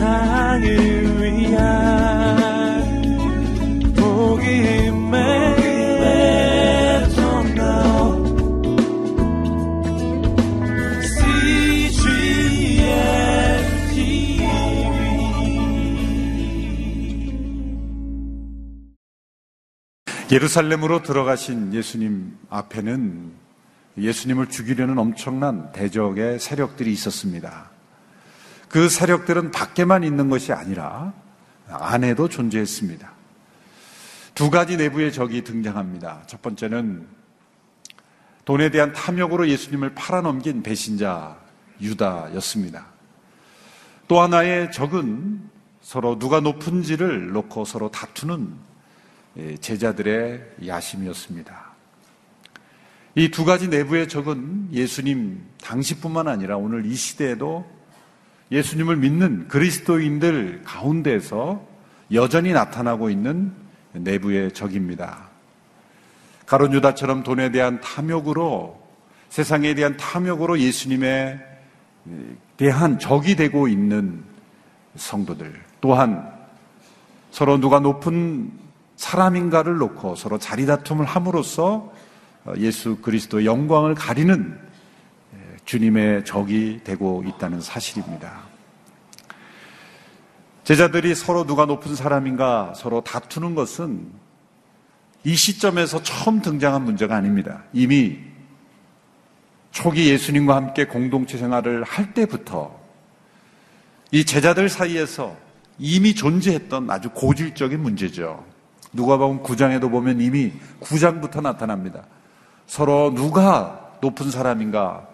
세상을 위한 복음의 예루살렘으로 들어가신 예수님 앞에는 예수님을 죽이려는 엄청난 대적의 세력들이 있었습니다. 그 세력들은 밖에만 있는 것이 아니라 안에도 존재했습니다. 두 가지 내부의 적이 등장합니다. 첫 번째는 돈에 대한 탐욕으로 예수님을 팔아넘긴 배신자 유다였습니다. 또 하나의 적은 서로 누가 높은지를 놓고 서로 다투는 예, 제자들의 야심이었습니다. 이 두 가지 내부의 적은 예수님 당시뿐만 아니라 오늘 이 시대에도 예수님을 믿는 그리스도인들 가운데서 여전히 나타나고 있는 내부의 적입니다. 가론 유다처럼 돈에 대한 탐욕으로 세상에 대한 탐욕으로 예수님에 대한 적이 되고 있는 성도들 또한 서로 누가 높은 사람인가를 놓고 서로 자리다툼을 함으로써 어, 예수 그리스도의 영광을 가리는 예, 주님의 적이 되고 있다는 사실입니다. 제자들이 서로 누가 높은 사람인가 서로 다투는 것은 이 시점에서 처음 등장한 문제가 아닙니다. 이미 초기 예수님과 함께 공동체 생활을 할 때부터 이 제자들 사이에서 이미 존재했던 아주 고질적인 문제죠. 누가복음 9장에도 보면 이미 9장부터 나타납니다. 서로 누가 높은 사람인가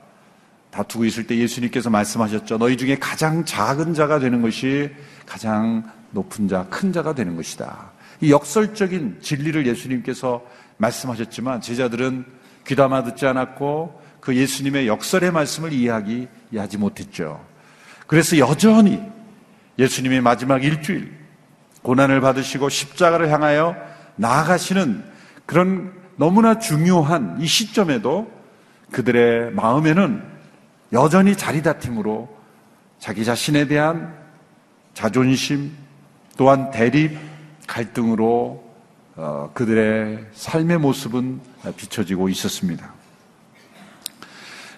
다투고 있을 때 예수님께서 말씀하셨죠. 너희 중에 가장 작은 자가 되는 것이 가장 높은 자, 큰 자가 되는 것이다. 이 역설적인 진리를 예수님께서 말씀하셨지만 제자들은 귀담아 듣지 않았고 그 예수님의 역설의 말씀을 이해하기 하지 못했죠. 그래서 여전히 예수님의 마지막 일주일 고난을 받으시고 십자가를 향하여 나아가시는 그런 너무나 중요한 이 시점에도 그들의 마음에는 여전히 자리다툼으로 자기 자신에 대한 자존심 또한 대립 갈등으로 어, 그들의 삶의 모습은 비춰지고 있었습니다.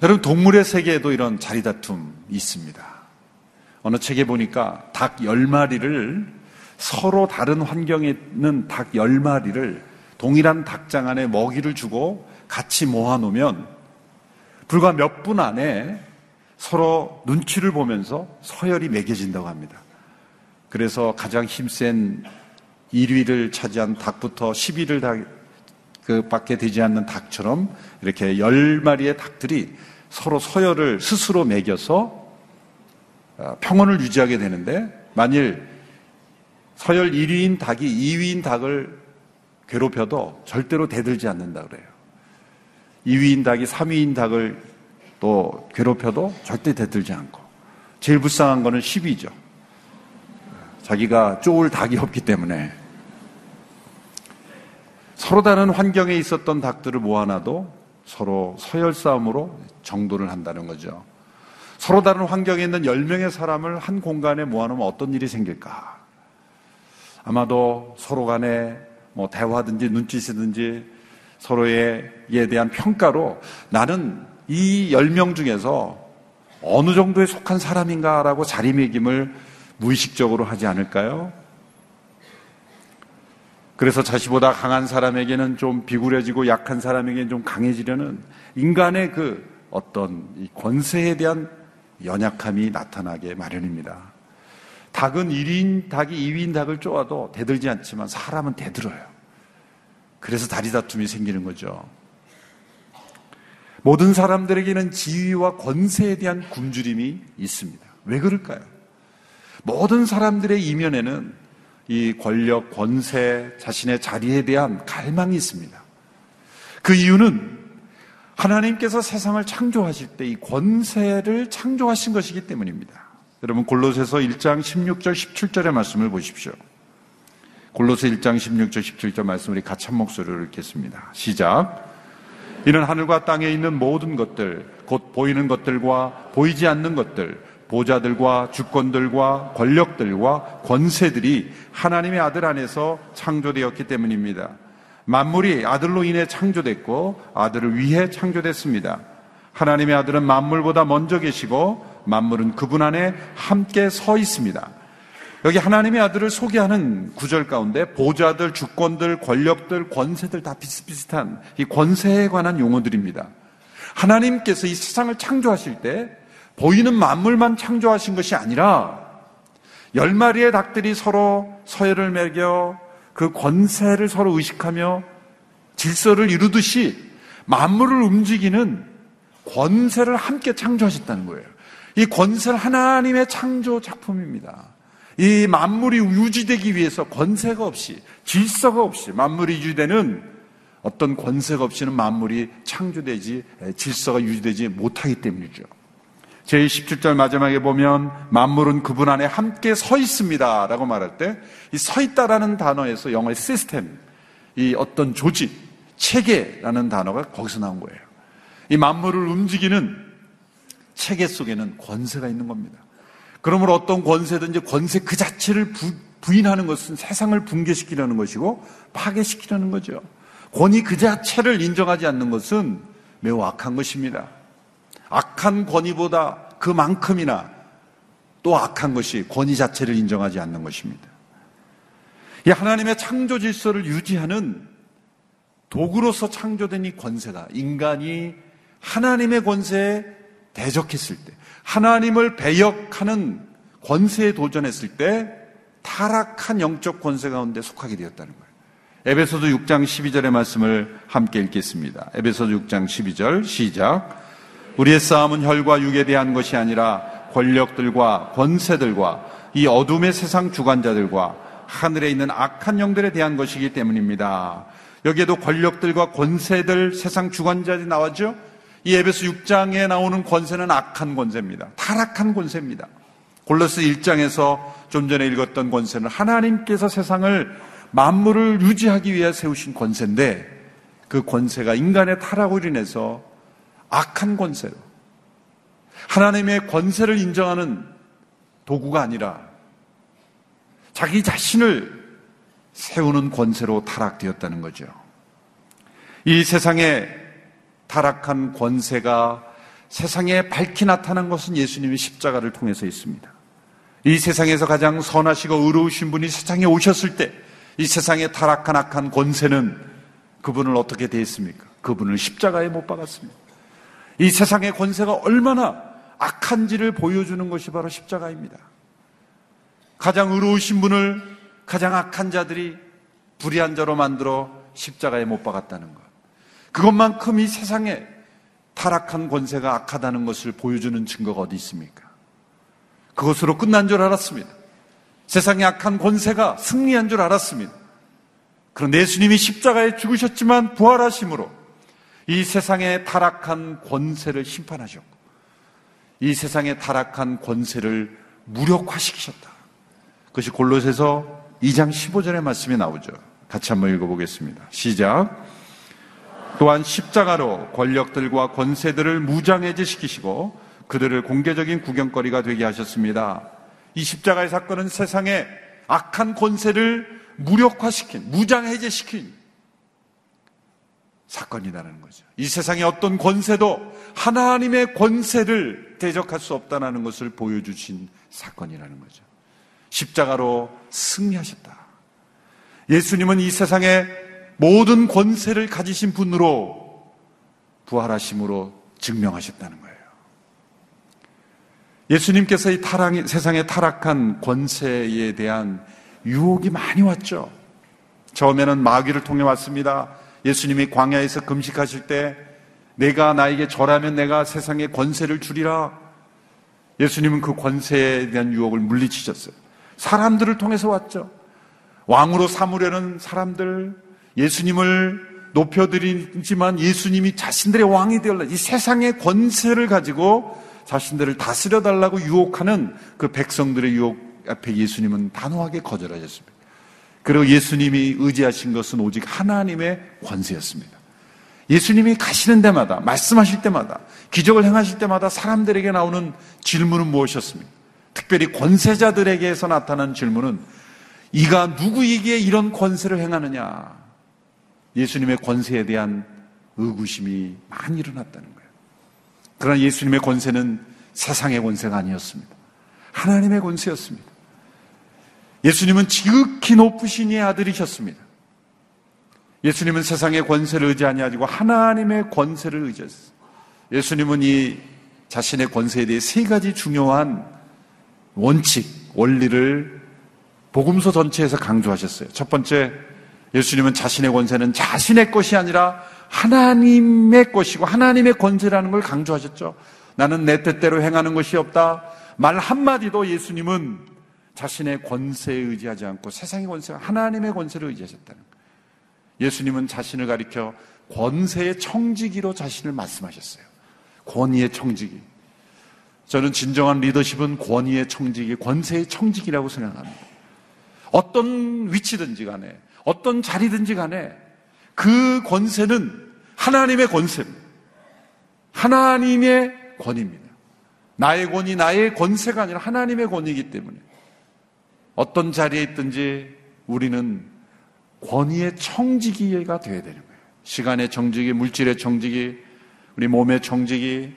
여러분 동물의 세계에도 이런 자리다툼이 있습니다. 어느 책에 보니까 닭 10마리를 서로 다른 환경에 있는 닭 10마리를 동일한 닭장 안에 먹이를 주고 같이 모아놓으면 불과 몇 분 안에 서로 눈치를 보면서 서열이 매겨진다고 합니다. 그래서 가장 힘센 1위를 차지한 닭부터 10위를 다, 그 밖에 되지 않는 닭처럼 이렇게 10마리의 닭들이 서로 서열을 스스로 매겨서 어, 평온을 유지하게 되는데 만일 서열 1위인 닭이 2위인 닭을 괴롭혀도 절대로 대들지 않는다 그래요. 2위인 닭이 3위인 닭을 또 괴롭혀도 절대 대들지 않고. 제일 불쌍한 거는 10위죠. 자기가 쪼을 닭이 없기 때문에. 서로 다른 환경에 있었던 닭들을 모아놔도 서로 서열 싸움으로 정도를 한다는 거죠. 서로 다른 환경에 있는 10명의 사람을 한 공간에 모아놓으면 어떤 일이 생길까? 아마도 서로 간에 뭐 대화든지 눈짓이든지 서로에 대한 평가로 나는 이 10명 중에서 어느 정도에 속한 사람인가라고 자리매김을 무의식적으로 하지 않을까요? 그래서 자신보다 강한 사람에게는 좀 비굴해지고 약한 사람에게는 좀 강해지려는 인간의 그 어떤 권세에 대한 연약함이 나타나게 마련입니다. 닭은 1인 닭이 2인 닭을 쪼아도 대들지 않지만 사람은 대들어요. 그래서 다리 다툼이 생기는 거죠. 모든 사람들에게는 지위와 권세에 대한 굶주림이 있습니다. 왜 그럴까요? 모든 사람들의 이면에는 이 권력, 권세, 자신의 자리에 대한 갈망이 있습니다. 그 이유는 하나님께서 세상을 창조하실 때 이 권세를 창조하신 것이기 때문입니다. 여러분 골로새서 1장 16절 17절의 말씀을 보십시오. 골로새 1장 16절 17절 말씀 우리 같이 한 목소리로 읽겠습니다. 시작. 이는 하늘과 땅에 있는 모든 것들, 곧 보이는 것들과 보이지 않는 것들, 보좌들과 주권들과 권력들과 권세들이 하나님의 아들 안에서 창조되었기 때문입니다. 만물이 아들로 인해 창조됐고 아들을 위해 창조됐습니다. 하나님의 아들은 만물보다 먼저 계시고 만물은 그분 안에 함께 서 있습니다. 여기 하나님의 아들을 소개하는 구절 가운데 보좌들, 주권들, 권력들, 권세들 다 비슷비슷한 이 권세에 관한 용어들입니다. 하나님께서 이 세상을 창조하실 때 보이는 만물만 창조하신 것이 아니라 열 마리의 닭들이 서로 서열을 매겨 그 권세를 서로 의식하며 질서를 이루듯이 만물을 움직이는 권세를 함께 창조하셨다는 거예요. 이 권세는 하나님의 창조 작품입니다. 이 만물이 유지되기 위해서 권세가 없이 질서가 없이 만물이 유지되는 어떤 권세가 없이는 만물이 창조되지 질서가 유지되지 못하기 때문이죠. 제17절 마지막에 보면 만물은 그분 안에 함께 서 있습니다. 라고 말할 때 이 서 있다라는 단어에서 영어의 시스템, 이 어떤 조직, 체계라는 단어가 거기서 나온 거예요. 이 만물을 움직이는 체계 속에는 권세가 있는 겁니다. 그러므로 어떤 권세든지 권세 그 자체를 부, 부인하는 것은 세상을 붕괴시키려는 것이고 파괴시키려는 거죠. 권위 그 자체를 인정하지 않는 것은 매우 악한 것입니다. 악한 권위보다 그만큼이나 또 악한 것이 권위 자체를 인정하지 않는 것입니다. 이 하나님의 창조 질서를 유지하는 도구로서 창조된 이 권세가 인간이 하나님의 권세에 대적했을 때, 하나님을 배역하는 권세에 도전했을 때 타락한 영적 권세 가운데 속하게 되었다는 거예요. 에베소서 6장 12절의 말씀을 함께 읽겠습니다. 에베소서 6장 12절 시작. 우리의 싸움은 혈과 육에 대한 것이 아니라 권력들과 권세들과 이 어둠의 세상 주관자들과 하늘에 있는 악한 영들에 대한 것이기 때문입니다. 여기에도 권력들과 권세들 세상 주관자들이 나왔죠? 이 에베소 6장에 나오는 권세는 악한 권세입니다. 타락한 권세입니다. 골로스 1장에서 좀 전에 읽었던 권세는 하나님께서 세상을 만물을 유지하기 위해 세우신 권세인데 그 권세가 인간의 타락으로 인해서 악한 권세로 하나님의 권세를 인정하는 도구가 아니라 자기 자신을 세우는 권세로 타락되었다는 거죠. 이 세상에 타락한 권세가 세상에 밝히 나타난 것은 예수님의 십자가를 통해서 있습니다. 이 세상에서 가장 선하시고 의로우신 분이 세상에 오셨을 때 이 세상에 타락한 악한 권세는 그분을 어떻게 대했습니까? 그분을 십자가에 못 박았습니다. 이 세상의 권세가 얼마나 악한지를 보여주는 것이 바로 십자가입니다. 가장 의로우신 분을 가장 악한 자들이 불의한 자로 만들어 십자가에 못 박았다는 것. 그것만큼 이 세상에 타락한 권세가 악하다는 것을 보여주는 증거가 어디 있습니까? 그것으로 끝난 줄 알았습니다. 세상의 악한 권세가 승리한 줄 알았습니다. 그런데 예수님이 십자가에 죽으셨지만 부활하심으로 이 세상의 타락한 권세를 심판하셨고 이 세상의 타락한 권세를 무력화시키셨다. 그것이 골로새서 2장 15절의 말씀이 나오죠. 같이 한번 읽어보겠습니다. 시작. 또한 십자가로 권력들과 권세들을 무장해제시키시고 그들을 공개적인 구경거리가 되게 하셨습니다. 이 십자가의 사건은 세상의 악한 권세를 무력화시킨, 무장해제시킨 사건이라는 거죠. 이 세상의 어떤 권세도 하나님의 권세를 대적할 수 없다는 것을 보여주신 사건이라는 거죠. 십자가로 승리하셨다. 예수님은 이 세상의 모든 권세를 가지신 분으로 부활하심으로 증명하셨다는 거예요. 예수님께서 이 타락, 세상의 타락한 권세에 대한 유혹이 많이 왔죠. 처음에는 마귀를 통해 왔습니다. 예수님이 광야에서 금식하실 때 내가 나에게 절하면 내가 세상의 권세를 주리라. 예수님은 그 권세에 대한 유혹을 물리치셨어요. 사람들을 통해서 왔죠. 왕으로 삼으려는 사람들, 예수님을 높여드리지만 예수님이 자신들의 왕이 되어라. 이 세상의 권세를 가지고 자신들을 다스려 달라고 유혹하는 그 백성들의 유혹 앞에 예수님은 단호하게 거절하셨습니다. 그리고 예수님이 의지하신 것은 오직 하나님의 권세였습니다. 예수님이 가시는 데마다, 말씀하실 때마다 기적을 행하실 때마다 사람들에게 나오는 질문은 무엇이었습니까? 특별히 권세자들에게서 나타나는 질문은 이가 누구에게 이런 권세를 행하느냐? 예수님의 권세에 대한 의구심이 많이 일어났다는 거예요. 그러나 예수님의 권세는 세상의 권세가 아니었습니다. 하나님의 권세였습니다. 예수님은 지극히 높으신 이의 아들이셨습니다. 예수님은 세상의 권세를 의지하지 아니고 하나님의 권세를 의지했어요. 예수님은 이 자신의 권세에 대해 세 가지 중요한 원칙, 원리를 복음서 전체에서 강조하셨어요. 첫 번째, 예수님은 자신의 권세는 자신의 것이 아니라 하나님의 것이고 하나님의 권세라는 걸 강조하셨죠. 나는 내 뜻대로 행하는 것이 없다. 말 한마디도 예수님은 자신의 권세에 의지하지 않고 세상의 권세가 하나님의 권세를 의지하셨다는 거예요. 예수님은 자신을 가리켜 권세의 청지기로 자신을 말씀하셨어요. 권위의 청지기. 저는 진정한 리더십은 권위의 청지기, 권세의 청지기라고 생각합니다. 어떤 위치든지 간에, 어떤 자리든지 간에 그 권세는 하나님의 권세입니다. 하나님의 권위입니다. 나의 권위, 나의 권세가 아니라 하나님의 권위이기 때문에 어떤 자리에 있든지 우리는 권위의 청지기가 되어야 되는 거예요. 시간의 청지기, 물질의 청지기, 우리 몸의 청지기,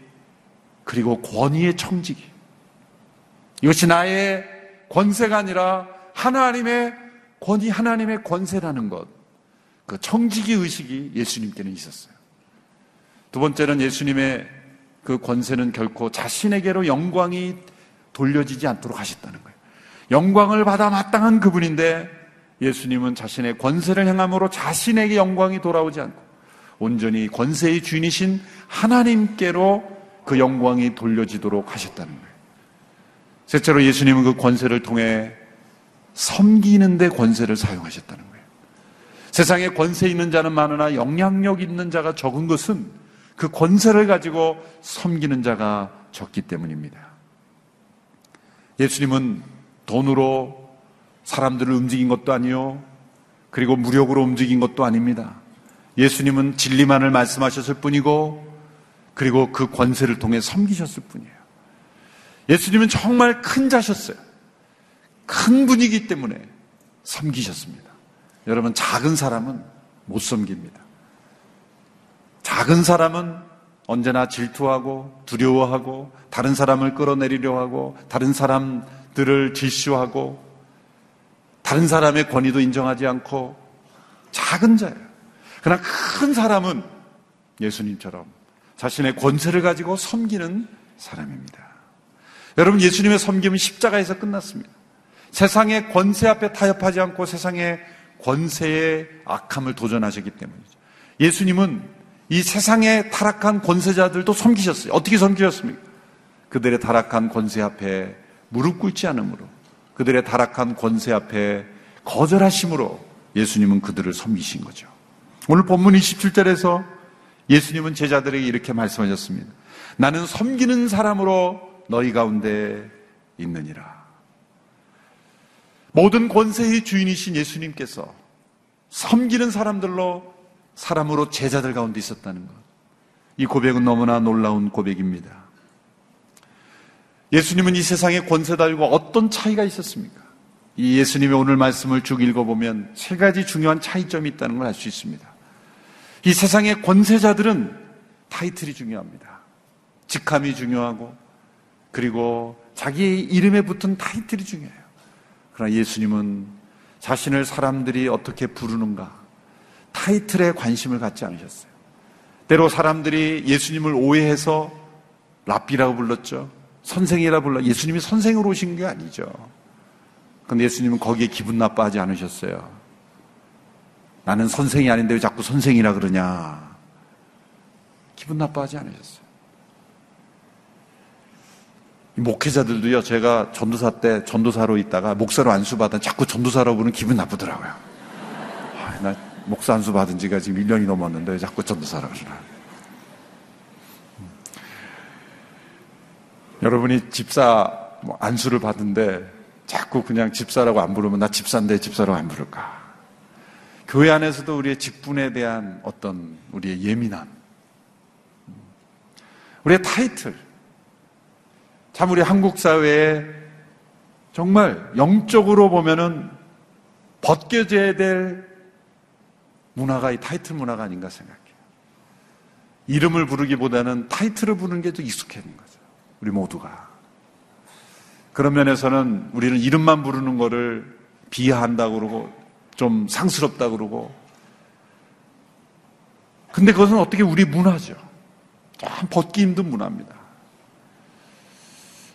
그리고 권위의 청지기. 이것이 나의 권세가 아니라 하나님의 권위, 하나님의 권세라는 것. 그 청지기 의식이 예수님께는 있었어요. 두 번째는 예수님의 그 권세는 결코 자신에게로 영광이 돌려지지 않도록 하셨다는 거예요. 영광을 받아 마땅한 그분인데 예수님은 자신의 권세를 행함으로 자신에게 영광이 돌아오지 않고 온전히 권세의 주인이신 하나님께로 그 영광이 돌려지도록 하셨다는 거예요. 셋째로 예수님은 그 권세를 통해 섬기는데 권세를 사용하셨다는 거예요. 세상에 권세 있는 자는 많으나 영향력 있는 자가 적은 것은 그 권세를 가지고 섬기는 자가 적기 때문입니다. 예수님은 돈으로 사람들을 움직인 것도 아니요. 그리고 무력으로 움직인 것도 아닙니다. 예수님은 진리만을 말씀하셨을 뿐이고 그리고 그 권세를 통해 섬기셨을 뿐이에요. 예수님은 정말 큰 자셨어요. 큰 분이기 때문에 섬기셨습니다. 여러분 작은 사람은 못 섬깁니다. 작은 사람은 언제나 질투하고 두려워하고 다른 사람을 끌어내리려 하고 다른 사람들을 질시하고 다른 사람의 권위도 인정하지 않고 작은 자예요. 그러나 큰 사람은 예수님처럼 자신의 권세를 가지고 섬기는 사람입니다. 여러분 예수님의 섬김은 십자가에서 끝났습니다. 세상의 권세 앞에 타협하지 않고 세상의 권세의 악함을 도전하셨기 때문이죠. 예수님은 이 세상의 타락한 권세자들도 섬기셨어요. 어떻게 섬기셨습니까? 그들의 타락한 권세 앞에 무릎 꿇지 않으므로 그들의 타락한 권세 앞에 거절하심으로 예수님은 그들을 섬기신 거죠. 오늘 본문 27절에서 예수님은 제자들에게 이렇게 말씀하셨습니다. 나는 섬기는 사람으로 너희 가운데 있느니라. 모든 권세의 주인이신 예수님께서 섬기는 사람들로 사람으로 제자들 가운데 있었다는 것. 이 고백은 너무나 놀라운 고백입니다. 예수님은 이 세상의 권세달과 어떤 차이가 있었습니까? 이 예수님의 오늘 말씀을 쭉 읽어보면 세 가지 중요한 차이점이 있다는 걸 알 수 있습니다. 이 세상의 권세자들은 타이틀이 중요합니다. 직함이 중요하고 그리고 자기의 이름에 붙은 타이틀이 중요해요. 그러나 예수님은 자신을 사람들이 어떻게 부르는가 타이틀에 관심을 갖지 않으셨어요. 때로 사람들이 예수님을 오해해서 랍비라고 불렀죠. 선생이라 불러 예수님이 선생으로 오신 게 아니죠. 근데 예수님은 거기에 기분 나빠하지 않으셨어요. 나는 선생이 아닌데 왜 자꾸 선생이라 그러냐. 기분 나빠하지 않으셨어요. 목회자들도요, 제가 전도사 때 전도사로 있다가 목사로 안수 받은 자꾸 전도사로 보는 기분 나쁘더라고요. 아, 나 목사 안수 받은 지가 지금 1년이 넘었는데 자꾸 전도사라 그러나. 여러분이 집사 뭐 안수를 받는데 자꾸 그냥 집사라고 안 부르면 나 집사인데 집사라고 안 부를까? 교회 안에서도 우리의 직분에 대한 어떤 우리의 예민함. 우리의 타이틀. 참 우리 한국 사회에 정말 영적으로 보면은 벗겨져야 될 문화가 이 타이틀 문화가 아닌가 생각해요. 이름을 부르기보다는 타이틀을 부르는 게 더 익숙해진 거죠. 우리 모두가. 그런 면에서는 우리는 이름만 부르는 거를 비하한다고 그러고 좀 상스럽다고 그러고 근데 그것은 어떻게 우리 문화죠. 참 벗기 힘든 문화입니다.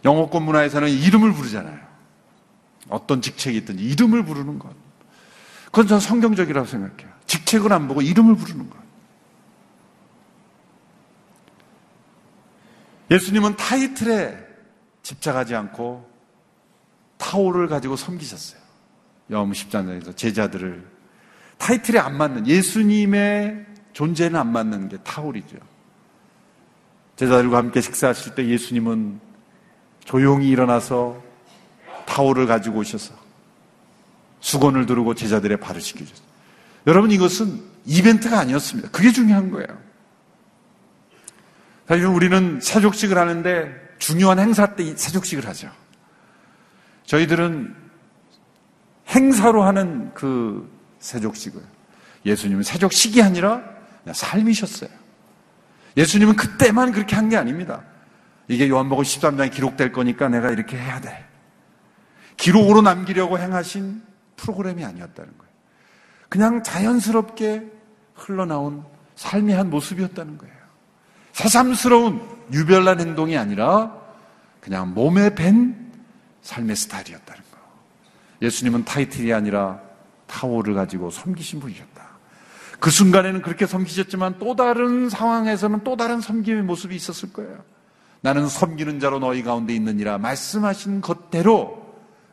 영어권 문화에서는 이름을 부르잖아요. 어떤 직책이 있든지 이름을 부르는 것. 그건 전 성경적이라고 생각해요. 직책을 안 보고 이름을 부르는 것. 예수님은 타이틀에 집착하지 않고 타오를 가지고 섬기셨어요. 여음 10장에서 제자들을 타이틀에 안 맞는 예수님의 존재는 안 맞는 게 타올이죠. 제자들과 함께 식사하실 때 예수님은 조용히 일어나서 타올을 가지고 오셔서 수건을 두르고 제자들의 발을 씻겨줬어요. 여러분 이것은 이벤트가 아니었습니다. 그게 중요한 거예요. 사실 우리는 세족식을 하는데 중요한 행사 때 세족식을 하죠. 저희들은 행사로 하는 그 세족식을 예수님은 세족식이 아니라 삶이셨어요. 예수님은 그때만 그렇게 한 게 아닙니다. 이게 요한복음 13장에 기록될 거니까 내가 이렇게 해야 돼. 기록으로 남기려고 행하신 프로그램이 아니었다는 거예요. 그냥 자연스럽게 흘러나온 삶의 한 모습이었다는 거예요. 새삼스러운 유별난 행동이 아니라 그냥 몸에 밴 삶의 스타일이었다는 거예요. 예수님은 타이틀이 아니라 타오를 가지고 섬기신 분이셨다. 그 순간에는 그렇게 섬기셨지만 또 다른 상황에서는 또 다른 섬김의 모습이 있었을 거예요. 나는 섬기는 자로 너희 가운데 있느니라 말씀하신 것대로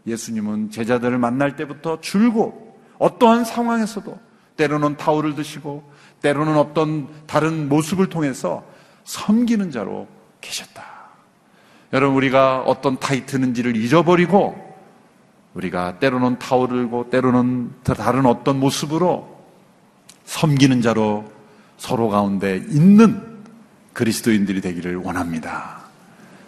예수님은 제자들을 만날 때부터 줄곧 어떠한 상황에서도 때로는 타오를 드시고 때로는 어떤 다른 모습을 통해서 섬기는 자로 계셨다. 여러분 우리가 어떤 타이트는지를 잊어버리고 우리가 때로는 타오를 들고 때로는 다른 어떤 모습으로 섬기는 자로 서로 가운데 있는 그리스도인들이 되기를 원합니다.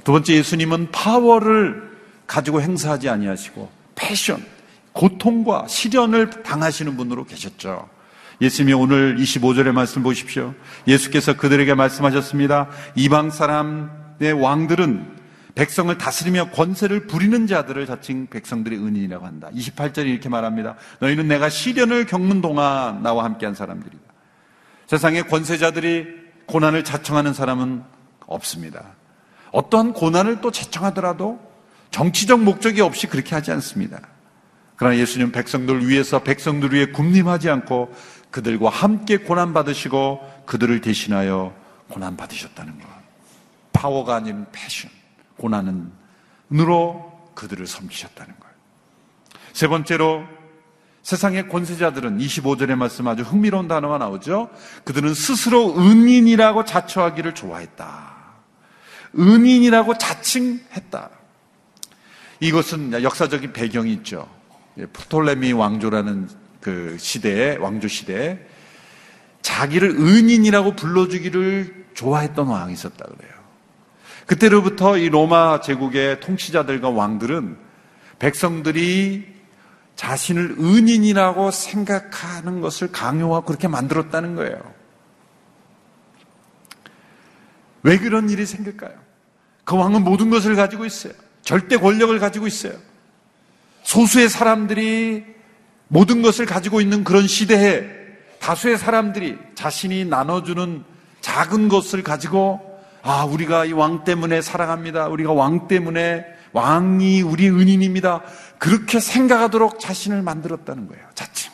두 번째 예수님은 파워를 가지고 행사하지 아니하시고 패션, 고통과 시련을 당하시는 분으로 계셨죠. 예수님이 오늘 25절의 말씀 보십시오. 예수께서 그들에게 말씀하셨습니다. 이방 사람의 왕들은 백성을 다스리며 권세를 부리는 자들을 자칭 백성들의 은인이라고 한다. 28절에 이렇게 말합니다. 너희는 내가 시련을 겪는 동안 나와 함께한 사람들이다. 세상에 권세자들이 고난을 자청하는 사람은 없습니다. 어떠한 고난을 또 자청하더라도 정치적 목적이 없이 그렇게 하지 않습니다. 그러나 예수님 백성들 위해서 백성들 위해 군림하지 않고 그들과 함께 고난 받으시고 그들을 대신하여 고난 받으셨다는 것. 파워가 아닌 패션. 고난은 으로 그들을 섬기셨다는 거예요. 세 번째로 세상의 권세자들은 25절의 말씀 아주 흥미로운 단어가 나오죠. 그들은 스스로 은인이라고 자처하기를 좋아했다. 은인이라고 자칭했다. 이것은 역사적인 배경이 있죠. 프톨레미 왕조라는 그 시대에 왕조 시대에 자기를 은인이라고 불러주기를 좋아했던 왕이 있었다 그래요. 그때로부터 이 로마 제국의 통치자들과 왕들은 백성들이 자신을 은인이라고 생각하는 것을 강요하고 그렇게 만들었다는 거예요. 왜 그런 일이 생길까요? 그 왕은 모든 것을 가지고 있어요. 절대 권력을 가지고 있어요. 소수의 사람들이 모든 것을 가지고 있는 그런 시대에 다수의 사람들이 자신이 나눠주는 작은 것을 가지고 아, 우리가 이 왕 때문에 사랑합니다. 우리가 왕 때문에 왕이 우리 은인입니다. 그렇게 생각하도록 자신을 만들었다는 거예요. 자칭.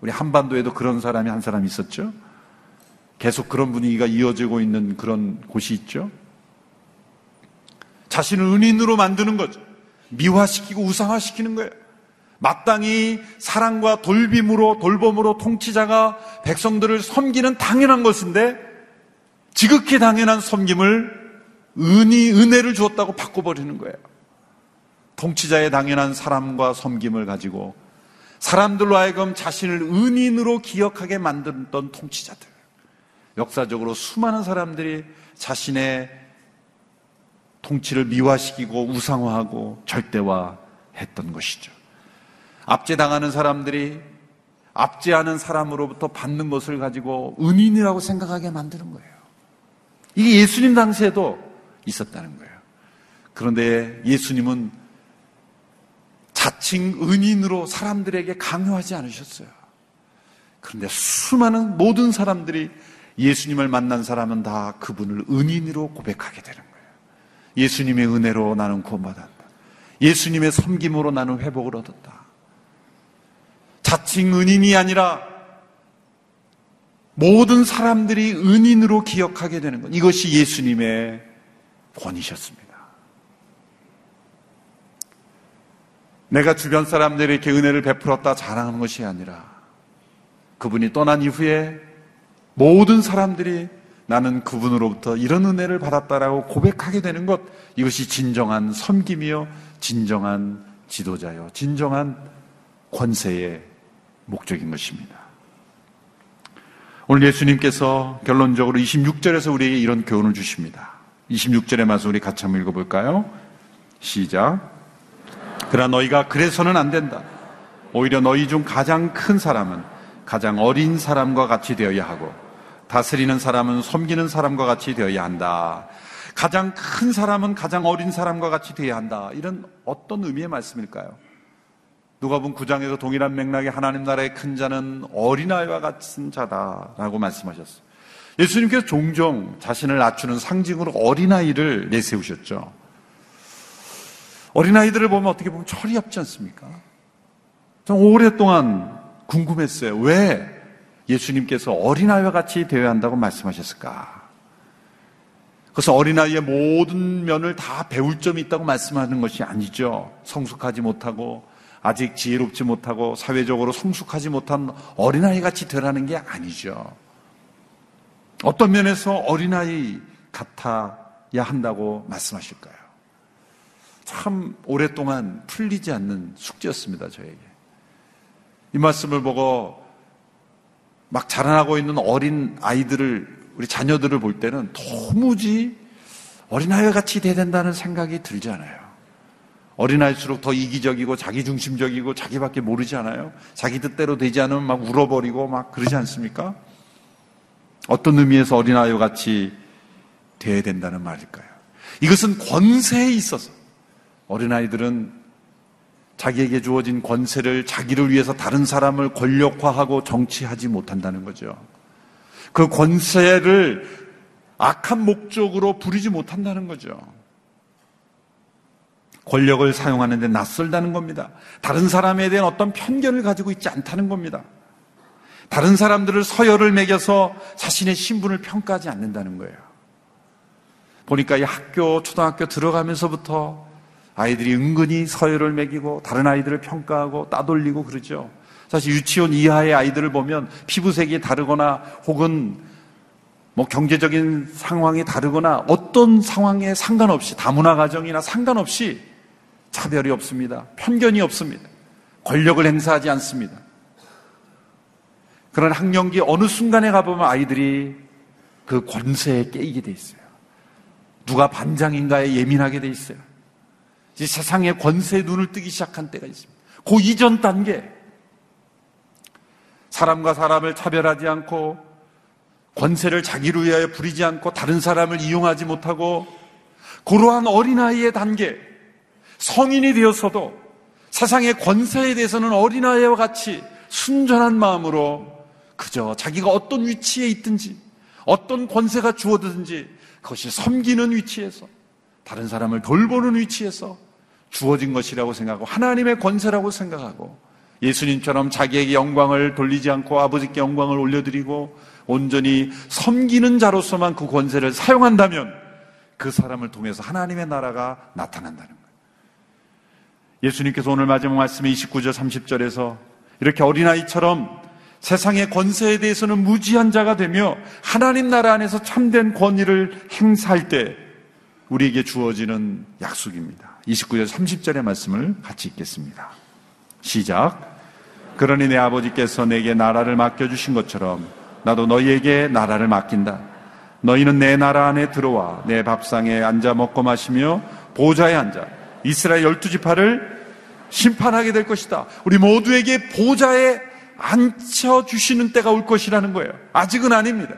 우리 한반도에도 그런 사람이 한 사람 있었죠. 계속 그런 분위기가 이어지고 있는 그런 곳이 있죠. 자신을 은인으로 만드는 거죠. 미화시키고 우상화시키는 거예요. 마땅히 사랑과 돌빔으로 돌봄으로 통치자가 백성들을 섬기는 당연한 것인데 지극히 당연한 섬김을 은이, 은혜를 주었다고 바꿔버리는 거예요. 통치자의 당연한 사람과 섬김을 가지고 사람들로 하여금 자신을 은인으로 기억하게 만들었던 통치자들. 역사적으로 수많은 사람들이 자신의 통치를 미화시키고 우상화하고 절대화했던 것이죠. 압제당하는 사람들이 압제하는 사람으로부터 받는 것을 가지고 은인이라고 생각하게 만드는 거예요. 이게 예수님 당시에도 있었다는 거예요. 그런데 예수님은 자칭 은인으로 사람들에게 강요하지 않으셨어요. 그런데 수많은 모든 사람들이 예수님을 만난 사람은 다 그분을 은인으로 고백하게 되는 거예요. 예수님의 은혜로 나는 구원받았다. 예수님의 섬김으로 나는 회복을 얻었다. 자칭 은인이 아니라 모든 사람들이 은인으로 기억하게 되는 것. 이것이 예수님의 권이셨습니다. 내가 주변 사람들에게 은혜를 베풀었다 자랑하는 것이 아니라 그분이 떠난 이후에 모든 사람들이 나는 그분으로부터 이런 은혜를 받았다라고 고백하게 되는 것 이것이 진정한 섬김이요 진정한 지도자요 진정한 권세의 목적인 것입니다. 오늘 예수님께서 결론적으로 26절에서 우리에게 이런 교훈을 주십니다. 26절의 말씀 우리 같이 한번 읽어볼까요? 시작. 그러나 너희가 그래서는 안 된다. 오히려 너희 중 가장 큰 사람은 가장 어린 사람과 같이 되어야 하고 다스리는 사람은 섬기는 사람과 같이 되어야 한다. 가장 큰 사람은 가장 어린 사람과 같이 되어야 한다. 이런 어떤 의미의 말씀일까요? 누가 본 9장에서 동일한 맥락의 하나님 나라의 큰 자는 어린아이와 같은 자다라고 말씀하셨어요. 예수님께서 종종 자신을 낮추는 상징으로 어린아이를 내세우셨죠. 어린아이들을 보면 어떻게 보면 철이 없지 않습니까? 좀 오랫동안 궁금했어요. 왜 예수님께서 어린아이와 같이 되어야 한다고 말씀하셨을까? 그래서 어린아이의 모든 면을 다 배울 점이 있다고 말씀하는 것이 아니죠. 성숙하지 못하고 아직 지혜롭지 못하고 사회적으로 성숙하지 못한 어린아이 같이 되라는 게 아니죠. 어떤 면에서 어린아이 같아야 한다고 말씀하실까요? 참 오랫동안 풀리지 않는 숙제였습니다, 저에게. 이 말씀을 보고 막 자라나고 있는 어린 아이들을, 우리 자녀들을 볼 때는 도무지 어린아이와 같이 돼야 된다는 생각이 들지 않아요. 어린아이일수록 더 이기적이고 자기중심적이고 자기밖에 모르지 않아요? 자기 뜻대로 되지 않으면 막 울어버리고 막 그러지 않습니까? 어떤 의미에서 어린아이와 같이 돼야 된다는 말일까요? 이것은 권세에 있어서 어린아이들은 자기에게 주어진 권세를 자기를 위해서 다른 사람을 권력화하고 정치하지 못한다는 거죠. 그 권세를 악한 목적으로 부리지 못한다는 거죠. 권력을 사용하는데 낯설다는 겁니다. 다른 사람에 대한 어떤 편견을 가지고 있지 않다는 겁니다. 다른 사람들을 서열을 매겨서 자신의 신분을 평가하지 않는다는 거예요. 보니까 이 학교, 초등학교 들어가면서부터 아이들이 은근히 서열을 매기고 다른 아이들을 평가하고 따돌리고 그러죠. 사실 유치원 이하의 아이들을 보면 피부색이 다르거나 혹은 뭐 경제적인 상황이 다르거나 어떤 상황에 상관없이 다문화 가정이나 상관없이 차별이 없습니다. 편견이 없습니다. 권력을 행사하지 않습니다. 그런 학령기 어느 순간에 가보면 아이들이 그 권세에 깨이게 돼 있어요. 누가 반장인가에 예민하게 돼 있어요. 이제 세상의 권세에 눈을 뜨기 시작한 때가 있습니다. 그 이전 단계. 사람과 사람을 차별하지 않고 권세를 자기를 위하여 부리지 않고 다른 사람을 이용하지 못하고 그러한 어린아이의 단계. 성인이 되었어도 세상의 권세에 대해서는 어린아이와 같이 순전한 마음으로 그저 자기가 어떤 위치에 있든지 어떤 권세가 주어지든지 그것이 섬기는 위치에서 다른 사람을 돌보는 위치에서 주어진 것이라고 생각하고 하나님의 권세라고 생각하고 예수님처럼 자기에게 영광을 돌리지 않고 아버지께 영광을 올려드리고 온전히 섬기는 자로서만 그 권세를 사용한다면 그 사람을 통해서 하나님의 나라가 나타난다는 거예요. 예수님께서 오늘 마지막 말씀에 29절 30절에서 이렇게 어린아이처럼 세상의 권세에 대해서는 무지한 자가 되며 하나님 나라 안에서 참된 권위를 행사할 때 우리에게 주어지는 약속입니다. 29절 30절의 말씀을 같이 읽겠습니다. 시작. 그러니 내 아버지께서 내게 나라를 맡겨주신 것처럼 나도 너희에게 나라를 맡긴다. 너희는 내 나라 안에 들어와 내 밥상에 앉아 먹고 마시며 보좌에 앉아 이스라엘 열두 지파를 심판하게 될 것이다. 우리 모두에게 보좌에 앉혀 주시는 때가 올 것이라는 거예요. 아직은 아닙니다.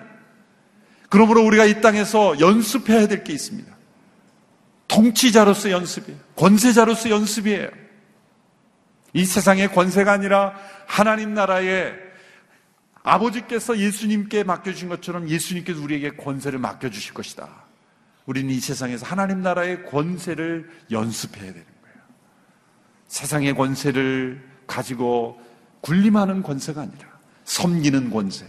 그러므로 우리가 이 땅에서 연습해야 될 게 있습니다. 통치자로서 연습이에요. 권세자로서 연습이에요. 이 세상의 권세가 아니라 하나님 나라의 아버지께서 예수님께 맡겨주신 것처럼 예수님께서 우리에게 권세를 맡겨주실 것이다. 우리는 이 세상에서 하나님 나라의 권세를 연습해야 되는 거예요. 세상의 권세를 가지고 군림하는 권세가 아니라 섬기는 권세.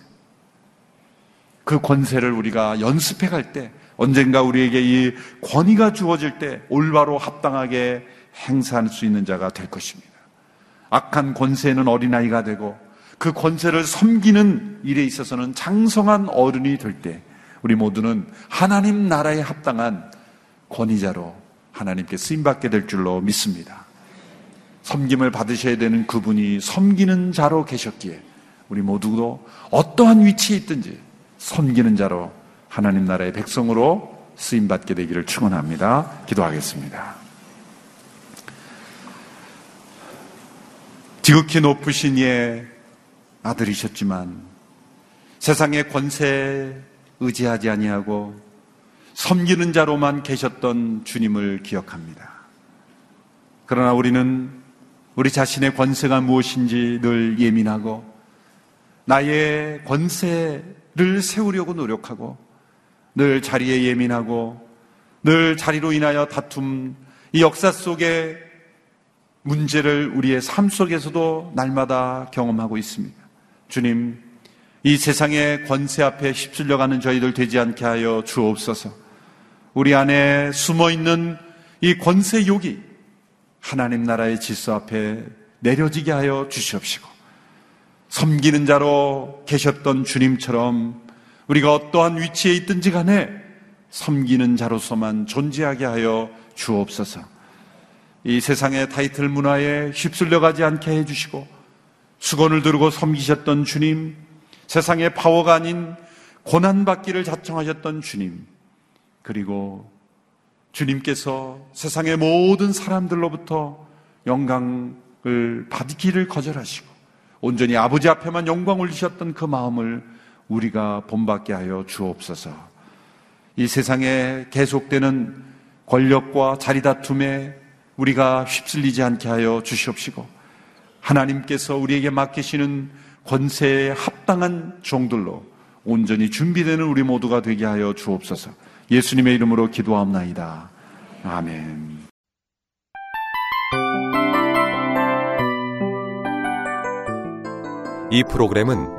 그 권세를 우리가 연습해 갈 때 언젠가 우리에게 이 권위가 주어질 때 올바로 합당하게 행사할 수 있는 자가 될 것입니다. 악한 권세는 어린아이가 되고 그 권세를 섬기는 일에 있어서는 장성한 어른이 될 때 우리 모두는 하나님 나라에 합당한 권위자로 하나님께 쓰임받게 될 줄로 믿습니다. 섬김을 받으셔야 되는 그분이 섬기는 자로 계셨기에 우리 모두도 어떠한 위치에 있든지 섬기는 자로 하나님 나라의 백성으로 쓰임 받게 되기를 축원합니다. 기도하겠습니다. 지극히 높으신 이의 아들이셨지만 세상의 권세 의지하지 아니하고 섬기는 자로만 계셨던 주님을 기억합니다. 그러나 우리는 우리 자신의 권세가 무엇인지 늘 예민하고 나의 권세를 세우려고 노력하고 늘 자리에 예민하고 늘 자리로 인하여 다툼 이 역사 속에 문제를 우리의 삶 속에서도 날마다 경험하고 있습니다. 주님, 이 세상의 권세 앞에 휩쓸려가는 저희들 되지 않게 하여 주옵소서. 우리 안에 숨어 있는 이 권세 욕이 하나님 나라의 질서 앞에 내려지게 하여 주시옵시고, 섬기는 자로 계셨던 주님처럼 우리가 어떠한 위치에 있든지 간에 섬기는 자로서만 존재하게 하여 주옵소서. 이 세상의 타이틀 문화에 휩쓸려 가지 않게 해주시고 수건을 들고 섬기셨던 주님, 세상의 파워가 아닌 고난받기를 자청하셨던 주님, 그리고 주님께서 세상의 모든 사람들로부터 영광을 받기를 거절하시고 온전히 아버지 앞에만 영광 올리셨던 그 마음을 우리가 본받게 하여 주옵소서. 이 세상에 계속되는 권력과 자리 다툼에 우리가 휩쓸리지 않게 하여 주시옵시고 하나님께서 우리에게 맡기시는 권세에 합당한 종들로 온전히 준비되는 우리 모두가 되게 하여 주옵소서. 예수님의 이름으로 기도하옵나이다. 아멘. 이 프로그램은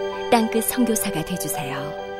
땅끝 성교사가 되주세요